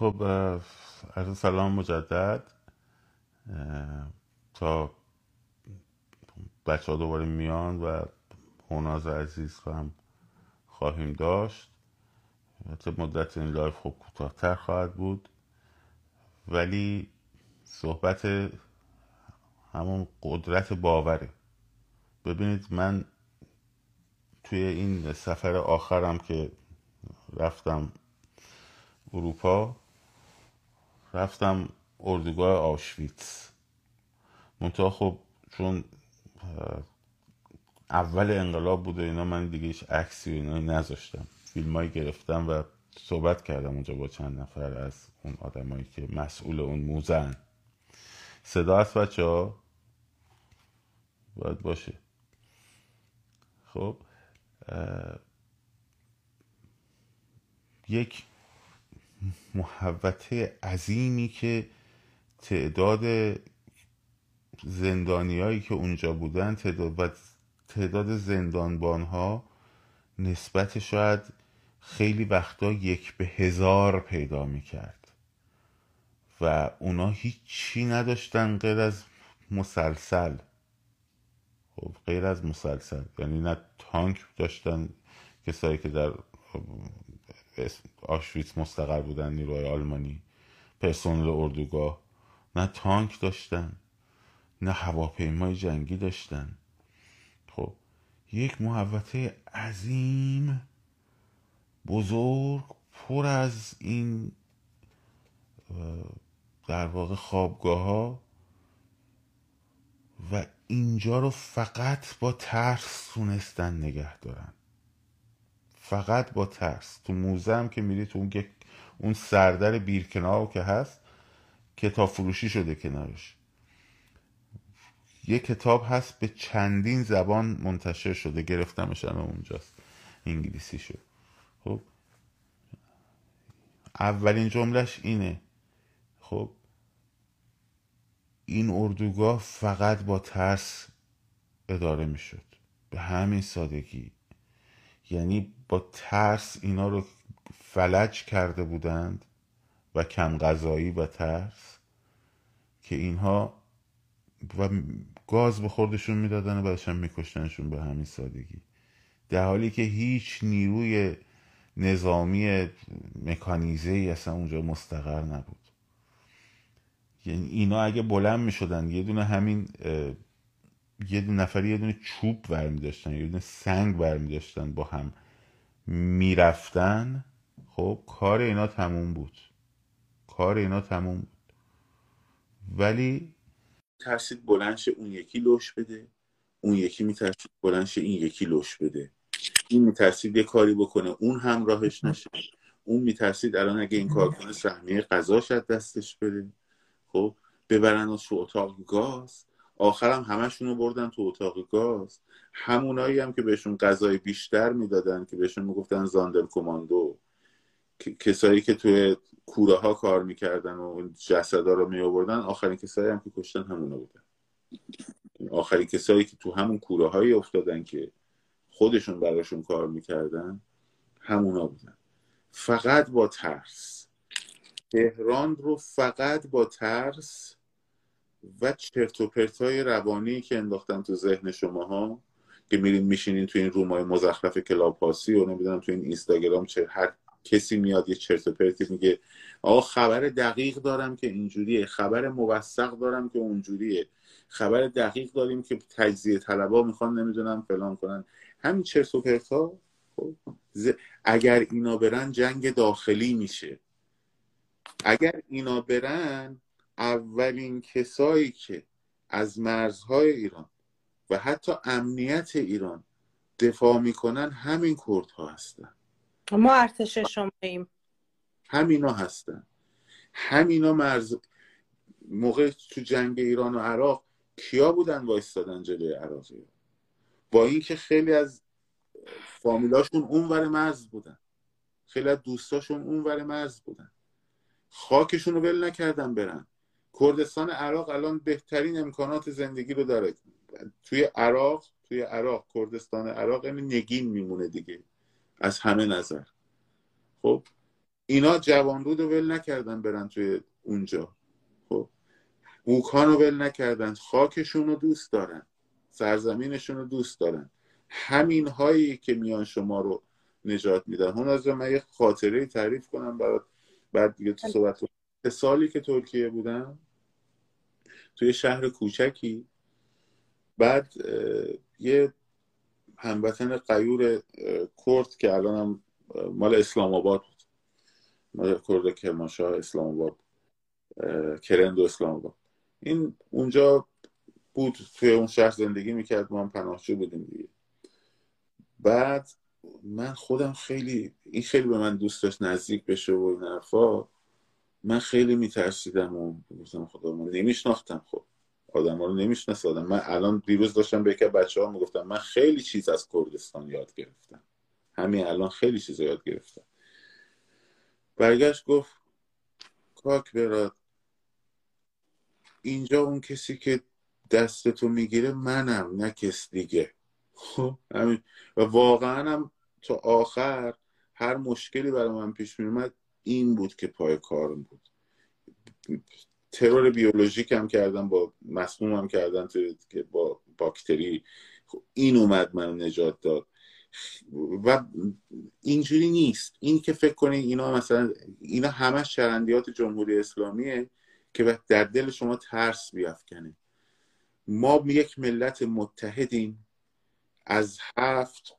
خب عرض سلام مجدد. تا بچه ها دوباره میان و هناز عزیز هم خواهیم داشت. مدت این لایف خب کوتاهتر خواهد بود. ولی صحبت همون قدرت باوره. ببینید من توی این سفر آخرم که رفتم اروپا رفتم اردوگاه آشویتس. منتها خب چون اول انقلاب بود و اینا من دیگه هیچ عکسی و اینا نذاشتم. فیلمایی گرفتم و صحبت کردم اونجا با چند نفر از اون آدمایی که مسئول اون موزن. صدا هست بچه ها؟ باید باشه. خب یک محوطه عظیمی که تعداد زندانیایی که اونجا بودن تعداد و تعداد زندانبان ها نسبت شاید خیلی وقتا یک به هزار پیدا می‌کرد. و اونا هیچی نداشتن غیر از مسلسل. خب غیر از مسلسل. یعنی نه تانک داشتن کسایی که در اس- آشویتس مستقر بودن نیروهای آلمانی پرسنل اردوگاه. نه تانک داشتن نه هواپیمای جنگی داشتن. خب یک محوطه عظیم بزرگ پر از این در واقع خوابگاه ها و اینجا رو فقط با ترس تونستن نگه دارن. فقط با ترس. تو موزه هم که میری تو اون, اون سردر بیرکناو که هست کتاب فروشی شده کنارش. یه کتاب هست به چندین زبان منتشر شده. گرفتمش الان اونجاست. انگلیسی شد. خب؟ اولین جملهش اینه. خب؟ این اردوگاه فقط با ترس اداره می‌شد. به همین سادگی. یعنی با ترس اینا رو فلج کرده بودند و کم غذایی و ترس که اینها و گاز به خوردشون می‌دادن و بعدش هم میکشتنشون به همین سادگی. در حالی که هیچ نیروی نظامی مکانیزه ای اصلا اونجا مستقر نبود. یعنی اینا اگه بلند می‌شدن یه دونه همین یه دونه نفری یه دونه چوب برمی داشتن یه دونه سنگ برمی داشتن با هم. می‌رفتن خب کار اینا تموم بود. کار اینا تموم بود. ولی ترسید بلند شه اون یکی لش بده؟ اون یکی میترسید بلند شه این یکی لش بده؟ این میترسید یه کاری بکنه اون هم راهش نشه. اون میترسید الان اگه این کار کنه سهمیه قضاش از دستش بره خب ببرن تو اتاق گاز. آخرم همشون رو بردن تو اتاق گاز. همونایی هم که بهشون غذای بیشتر می‌دادن که بهشون می‌گفتن زاندر کماندو. کسایی که توی کوره ها کار می‌کردن و جسدا رو می آوردن آخرین کسایی هم که کشتن همونا بودن. آخرین کسایی که تو همون کوره هایی افتادن که خودشون براشون کار می‌کردن همونا بودن. فقط با ترس. تهران رو فقط با ترس و چرت و پرتای روانی که انداختن تو ذهن شماها که میرین میشینین تو این رومای مزخرف کلاب هاسی و نمی‌دونم تو این اینستاگرام چه هر کسی میاد یه چرت و پرتی میگه آقا خبر دقیق دارم که اینجوریه خبر موثق دارم که اونجوریه خبر دقیق داریم که تجزیه طلبا می‌خوان نمی‌دونم فلان کنن. همین چرت و پرتا خب، ز- اگر اینا برن جنگ داخلی میشه. اگر اینا برن اولین کسایی که از مرزهای ایران و حتی امنیت ایران دفاع می‌کنن همین کردها هستن. ما ارتش شماییم همینا هستن. همینا مرز موقع تو جنگ ایران و عراق کیا بودن وایستادن جلوی عراقی با اینکه خیلی از فامیلاشون اونور مرز بودن. خیلی از دوستاشون اونور مرز بودن. خاکشون رو ول نکردن برن. کردستان عراق الان بهترین امکانات زندگی رو داره. توی عراق توی عراق کردستان عراق یعنی نگین میمونه دیگه. از همه نظر. خب اینا جوانرود رو ول نکردن برن توی اونجا. خب بوکان رو ول نکردن خاکشون رو دوست دارن سرزمینشون رو دوست دارن. همین هایی که میان شما رو نجات میدن. اون از من یه خاطره تعریف کنم برات بعد دیگه تو صحبت سالی که ترکیه بودم توی شهر کوچکی. بعد یه هموطن قیور کرد که الان هم مال اسلام آباد بود. مال کرد کرمانشاه اسلام آباد کرند و اسلام آباد این اونجا بود توی اون شهر زندگی می‌کرد ما هم پناهجو بودیم دیگه. بعد من خودم خیلی این خیلی به من دوست داشت نزدیک بشه و این حرفا. من خیلی میترسیدم و گفتم خدا من نمیشناختم خب. آدم ها رو نمیشناسادم من الان دیروز داشتم به که بچه ها می‌گفتم من خیلی چیز از کردستان یاد گرفتم. همین الان خیلی چیز یاد گرفتم. برگشت گفت کاک براد اینجا اون کسی که دستتو می‌گیره منم نه کس دیگه. خب همین. و واقعا هم تا آخر هر مشکلی برای من پیش میومد این بود که پای کارم بود. ترور بیولوژیک هم کردن با مسموم هم کردن که با باکتری. خب این اومد منو نجات داد. و اینجوری نیست. این که فکر کنید اینا مثلا اینا همه شرندیات جمهوری اسلامیه که در دل شما ترس بیافکنه. ما یک ملت متحدیم. از هفت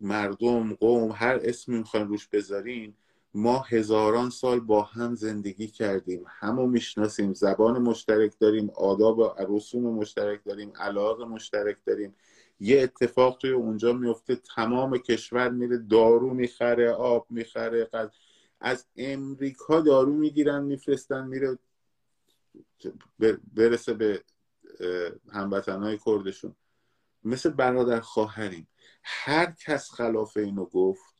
مردم قوم هر اسمی می‌خواین روش بذارین ما هزاران سال با هم زندگی کردیم همو می‌شناسیم زبان مشترک داریم آداب و رسوم مشترک داریم علاق مشترک داریم. یه اتفاق توی اونجا میفته تمام کشور میره دارو می‌خره آب می‌خره از امریکا دارو می‌گیرن میفرستن میره برسه به هموطنهای کردشون. مثل برادر خواهریم. هر کس خلاف اینو گفت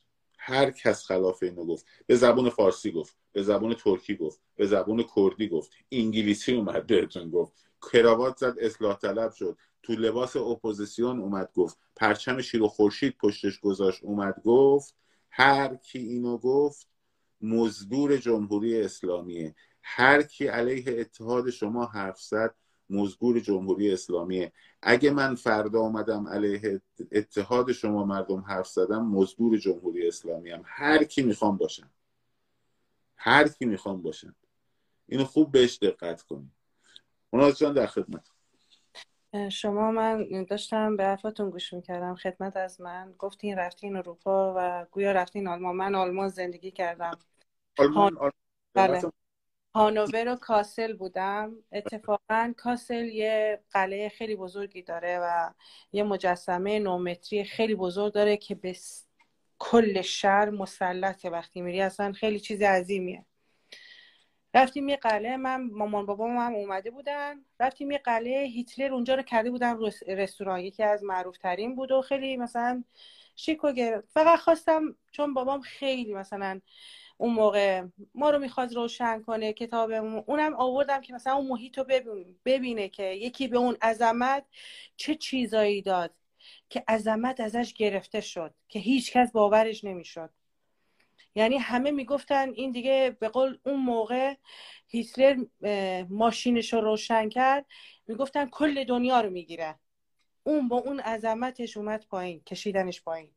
هر کس خلاف اینو گفت. به زبون فارسی گفت به زبون ترکی گفت به زبون کردی گفت. انگلیسی اومد بهتون گفت. کراوات زد اصلاح طلب شد. تو لباس اپوزیسیون اومد گفت. پرچم شیر و خورشید پشتش گذاشت اومد گفت. هر کی اینو گفت مزدور جمهوری اسلامیه. هر کی علیه اتحاد شما حرف زد مزدور جمهوری اسلامیه. اگه من فردا آمدم علیه اتحاد شما مردم حرف زدم مزدور جمهوری اسلامی هم هر کی می‌خوام باشم. هر کی می‌خوام باشم. اینو خوب بهش دقت کنیم اونا جان در خدمت. شما من داشتم به حرفاتون گوش می‌کردم. خدمت از من. گفتین رفتین اروپا و گویا رفتین آلمان. من آلمان زندگی کردم. آلمان, آلمان. بله. هانوور و کاسل بودم. اتفاقا کاسل یه قلعه خیلی بزرگی داره و یه مجسمه نومتری خیلی بزرگ داره که به کل شهر مسلطه وقتی میری. اصلا خیلی چیز عظیمیه. رفتیم یه قلعه من مامان بابام هم اومده بودن. رفتیم یه قلعه هیتلر اونجا رو کرده بودن رستوران. یکی از معروف ترین بود و خیلی مثلا شیک و گرفت فقط خواستم چون بابام خیلی مثلا اون موقع ما رو می‌خواد روشن کنه کتابمون. اونم آوردم که مثلا اون محیط رو ببینه که یکی به اون عظمت چه چیزایی داد که عظمت ازش گرفته شد که هیچکس باورش نمی‌شد. یعنی همه می‌گفتن این دیگه به قول اون موقع هیتلر ماشینش رو روشن کرد. می‌گفتن کل دنیا رو می‌گیره اون با اون عظمتش اومد پایین کشیدنش پایین.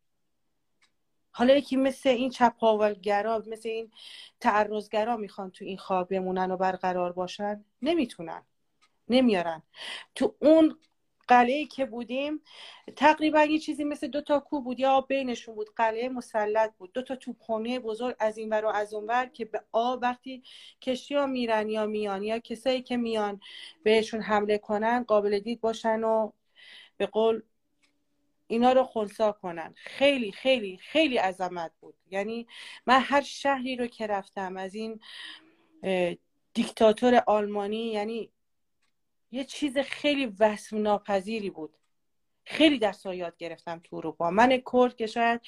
حالا یکی مثل این چپاولگرا مثل این تعرضگرا می‌خوان تو این خواب بمونن و برقرار باشن؟ نمی‌تونن. نمیارن. تو اون قلعه که بودیم تقریبا یه چیزی مثل دو تا کو بود یا بینشون بود. قلعه مسلط بود. دو تا توپخانه بزرگ از این ور و از اون ور که به آب وقتی کشتی ها میرن یا میان یا کسایی که میان بهشون حمله کنن قابل دید باشن و به قول اینا رو خونسا کنن. خیلی خیلی خیلی عظمت بود. یعنی من هر شهری رو که رفتم از این دیکتاتور آلمانی یعنی یه چیز خیلی وصف ناپذیری بود. خیلی درس یاد گرفتم تو اروپا. من کرد که شاید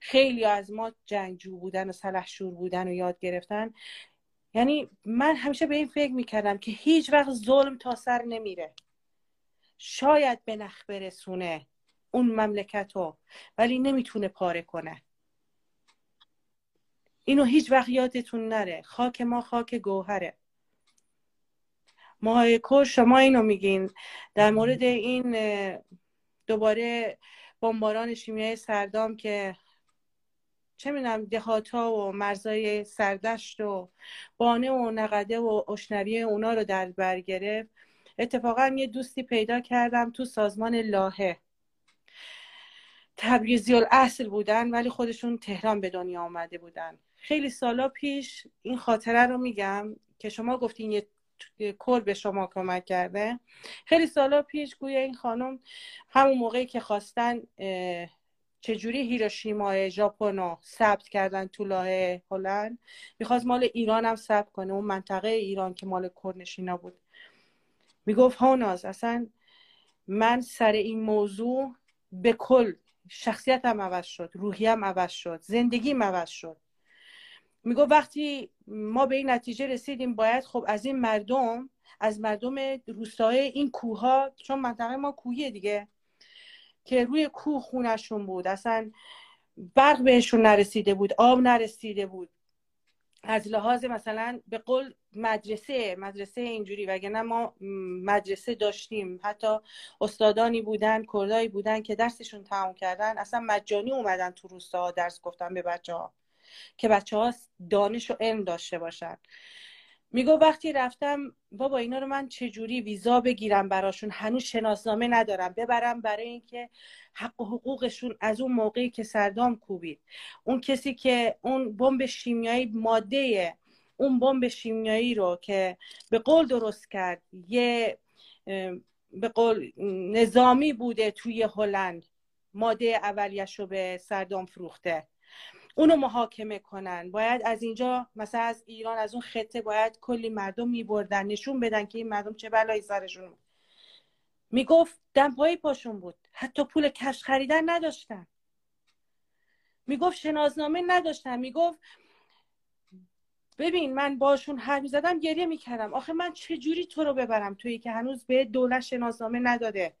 خیلی از ما جنگجو بودن و سلحشور بودن و یاد گرفتن. یعنی من همیشه به این فکر می‌کردم که هیچ وقت ظلم تا سر نمیره. شاید به نخ برسونه. اون مملکت رو ولی نمی‌تونه پاره کنه. اینو هیچ وقت یادتون نره. خاک ما خاک گوهره. ماهای کور شما اینو میگین. در مورد این دوباره بمباران شیمیایی سردام که چه می‌دونم دهات ها و مرزای سردشت و بانه و نقده و اشنوی اونا رو در بر گرفت. اتفاقا یه دوستی پیدا کردم تو سازمان لاهه. تبریزی الاصل بودن ولی خودشون تهران به دنیا آمده بودن. خیلی سالا پیش این خاطره رو میگم که شما گفتین یه کل به شما کمک کرده. خیلی سالا پیش گویا این خانم همون موقعی که خواستن چجوری هیروشیما ژاپن رو ثبت کردن تو لاه هلند. می‌خواست مال ایران هم ثبت کنه اون منطقه ایران که مال کرنشینا بود. می‌گفت هاناز اصلا من سر این موضوع به کل شخصیتم عوض شد روحیم عوض شد زندگیم عوض شد. میگو وقتی ما به این نتیجه رسیدیم باید خب از این مردم از مردم روستای این کوه چون منطقه ما کوهیه دیگه که روی کوه خونشون بود. اصلا برق بهشون نرسیده بود آب نرسیده بود. از لحاظ مثلا به قول مدرسه مدرسه اینجوری وگرنه ما مدرسه داشتیم. حتی استادانی بودن کردایی بودن که درسشون تمام کردن. اصلا مجانی اومدن تو روستا درس گفتن به بچه ها که بچه ها دانش و علم داشته باشن. میگو وقتی رفتم بابا اینا رو من چجوری ویزا بگیرم براشون؟ هنوز شناسنامه ندارم. ببرم برای اینکه حق و حقوقشون از اون موقعی که سردام کوبید. اون کسی که اون بمب شیمیایی ماده اون بمب شیمیایی رو که به قول درست کرد یه به قول نظامی بوده توی هلند ماده اولیش رو به سردام فروخته. اونو محاکمه کنن. باید از اینجا مثلا از ایران از اون خطه باید کلی مردم میبردن نشون بدن که این مردم چه بلایی سرشون می‌گفت دمپایی پاشون بود. حتی پول کش خریدن نداشتن. می‌گفت شناسنامه نداشتن. می‌گفت ببین من باشون حرف می‌زدم گریه می‌کردم. آخه من چجوری تو رو ببرم؟ تویی که هنوز به دولت شناسنامه نداده.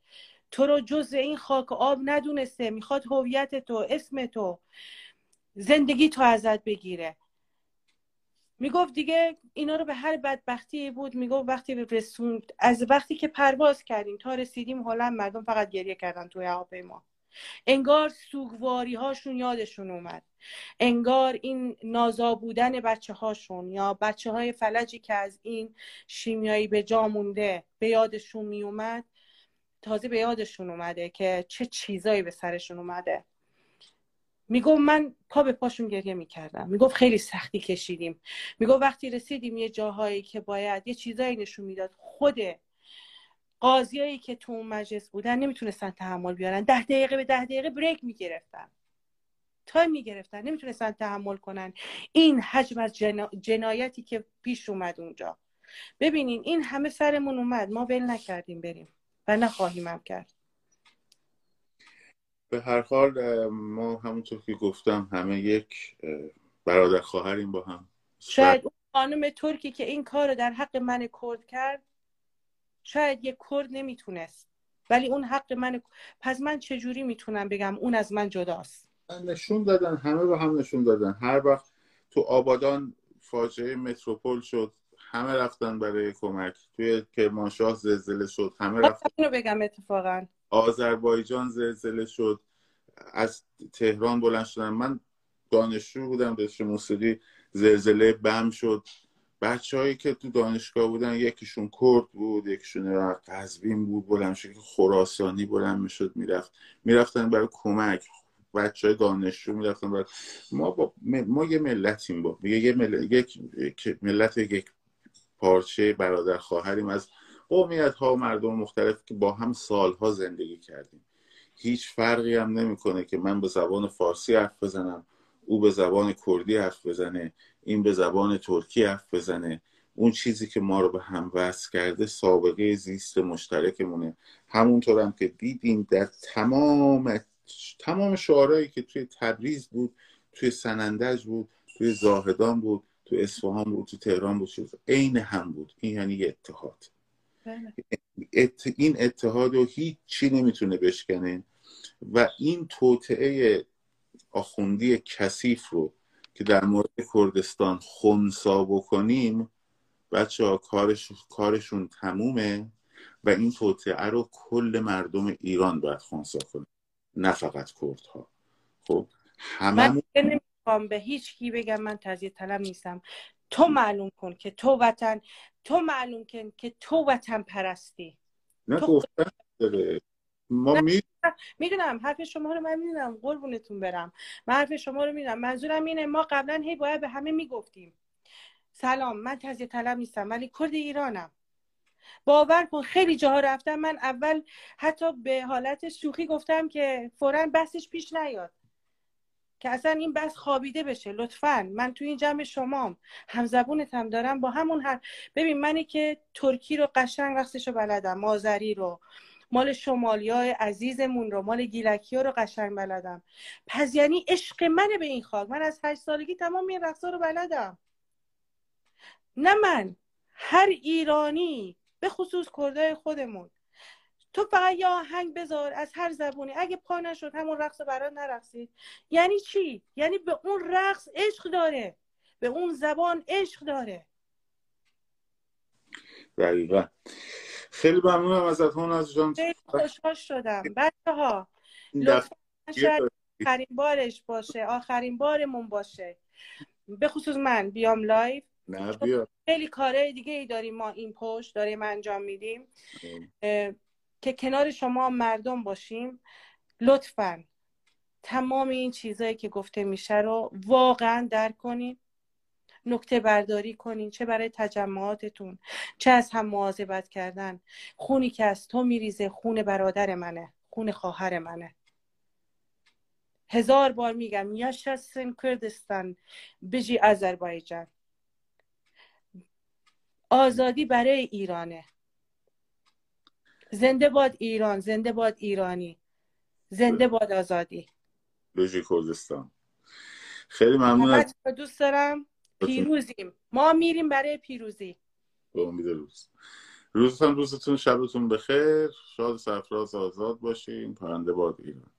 تو رو جز این خاک آب ندونسته. می‌خواد هویت تو اسم تو. زندگی تو ازت بگیره. می‌گفت دیگه اینا رو به هر بدبختی بود می‌گفت وقتی رسوند از وقتی که پرواز کردیم تا رسیدیم حالا مردم فقط گریه کردن توی هواپیما. انگار سوگواری هاشون یادشون اومد. انگار این نازا بودن بچه هاشون یا بچه های فلجی که از این شیمیایی به جا مونده به یادشون میومد تازه به یادشون اومده که چه چیزایی به سرشون اومده. می‌گفت من پا به پاشون گریه می‌کردم. می‌گفت خیلی سختی کشیدیم. می‌گفت وقتی رسیدیم یه جاهایی که باید یه چیزایی نشون می‌داد خود قاضیایی که تو اون مجلس بودن نمی‌تونستن تحمل بیارن. ده دقیقه به ده دقیقه بریک می‌گرفتن. تایم می‌گرفتن. نمی‌تونستن تحمل کنن. این حجم از جنایتی که پیش اومد اونجا. ببینین این همه سرمون اومد. ما ول نکردیم بریم و نخواهیم هم کرد. به هر حال ما همونطور که گفتم همه یک برادر خواهریم با هم. شاید اون خانم ترکی که این کار رو در حق من کرد کرد شاید یک کرد نمی‌تونست. ولی اون حق من پس من چجوری می‌تونم بگم اون از من جداست؟ نشون دادن همه با هم نشون دادن. هر وقت تو آبادان فاجعه متروپول شد همه رفتن برای کمک. توی کرمانشاه زلزله شد همه رفتن. اینو بگم اتفاقا. آذربایجان زلزله شد. از تهران بلند شدن. من دانشجو بودم رشته موسیقی زلزله بم شد. بچههایی که تو دانشگاه بودن یکیشون کرد بود یکیشون قزوین بود بلند شد خراسانی بلند می‌شد می‌رفت. می‌رفتن برای کمک. بچه های دانشجو می‌رفتن برای ما با ما یه ملتیم با یه ملت یک ملت یک پارچه برادر خواهریم. از قومیت ها و مردم مختلف که با هم سالها زندگی کردیم. هیچ فرقی هم نمی‌کنه که من به زبان فارسی حرف بزنم او به زبان کردی حرف بزنه این به زبان ترکی حرف بزنه. اون چیزی که ما رو به هم وصل کرده سابقه زیست مشترکمونه. همونطور هم که دیدیم در تمام تمام شعارهایی که توی تبریز بود توی سنندج بود توی زاهدان بود توی اصفهان بود توی تهران بود عین هم بود. این یعنی اتحاد. بله. این اتحاد رو هیچ چی نمی‌تونه بشکنه. و این توطعه آخوندی کثیف رو که در مورد کردستان خونسا بکنیم بچه ها کارش، کارشون تمومه و این توطعه رو کل مردم ایران باید خونسا کنه. نه فقط کردها. خب من نمی‌خوام به هیچ کی بگم من تزیه طلب نیستم. تو معلوم کن که تو وطن تو معلوم کن که تو وطن پرستی. نه گفتن ما می... می‌دونم حرف شما رو من می‌دونم. قربونتون برم. من حرف شما رو می‌دونم. منظورم اینه ما قبلا هی باید به همه می‌گفتیم. سلام من تزیه طلب نیستم ولی کرد ایرانم. باور کن خیلی جاها رفتم. من اول حتی به حالت شوخی گفتم که فورا بحثش پیش نیاد. که اصلا این بحث خوابیده بشه لطفا. من توی این جمع شمام همزبونتم دارم با همون هر ببین منی که ترکی رو قشنگ رقصش رو بلدم مازری رو. مال شمالی های عزیزمون رو مال گیلکی ها رو قشنگ بلدم. پس یعنی عشق منه به این خاک. من از هشت سالگی تمام این رقص رو بلدم. نه من هر ایرانی به خصوص کردای خودمون. تو فقط یه آهنگ بذار از هر زبونی. اگه پا نشد همون رقص برات نرقصید. یعنی چی؟ یعنی به اون رقص عشق داره. به اون زبان عشق داره. دقیقا. خیلی ممنونم ازتون عزیز جان خوشحال شدم. بچه ها آخرین بارش باشه. آخرین بارمون باشه. به خصوص من. بیام لایو نه بیا. خیلی کاره دیگه ای داریم ما این پشت. داریم انجام میدیم. که کنار شما مردم باشیم لطفا تمام این چیزهایی که گفته میشه رو واقعا درک کنین نکته برداری کنین چه برای تجمعاتتون چه از هم مواظبت کردن. خونی که از تو میریزه خون برادر منه خون خواهر منه. هزار بار میگم یشستن کردستان بجی آذربایجان. آزادی برای ایرانه. زنده باد ایران زنده باد ایرانی زنده باد آزادی. بجی کردستان. خیلی ممنون دوست دارم. پیروزیم. ما میریم برای پیروزی. به امید روز. روزتون روزتون شبتون بخیر. شاد سفراز آزاد باشیم پرنده باد ایران.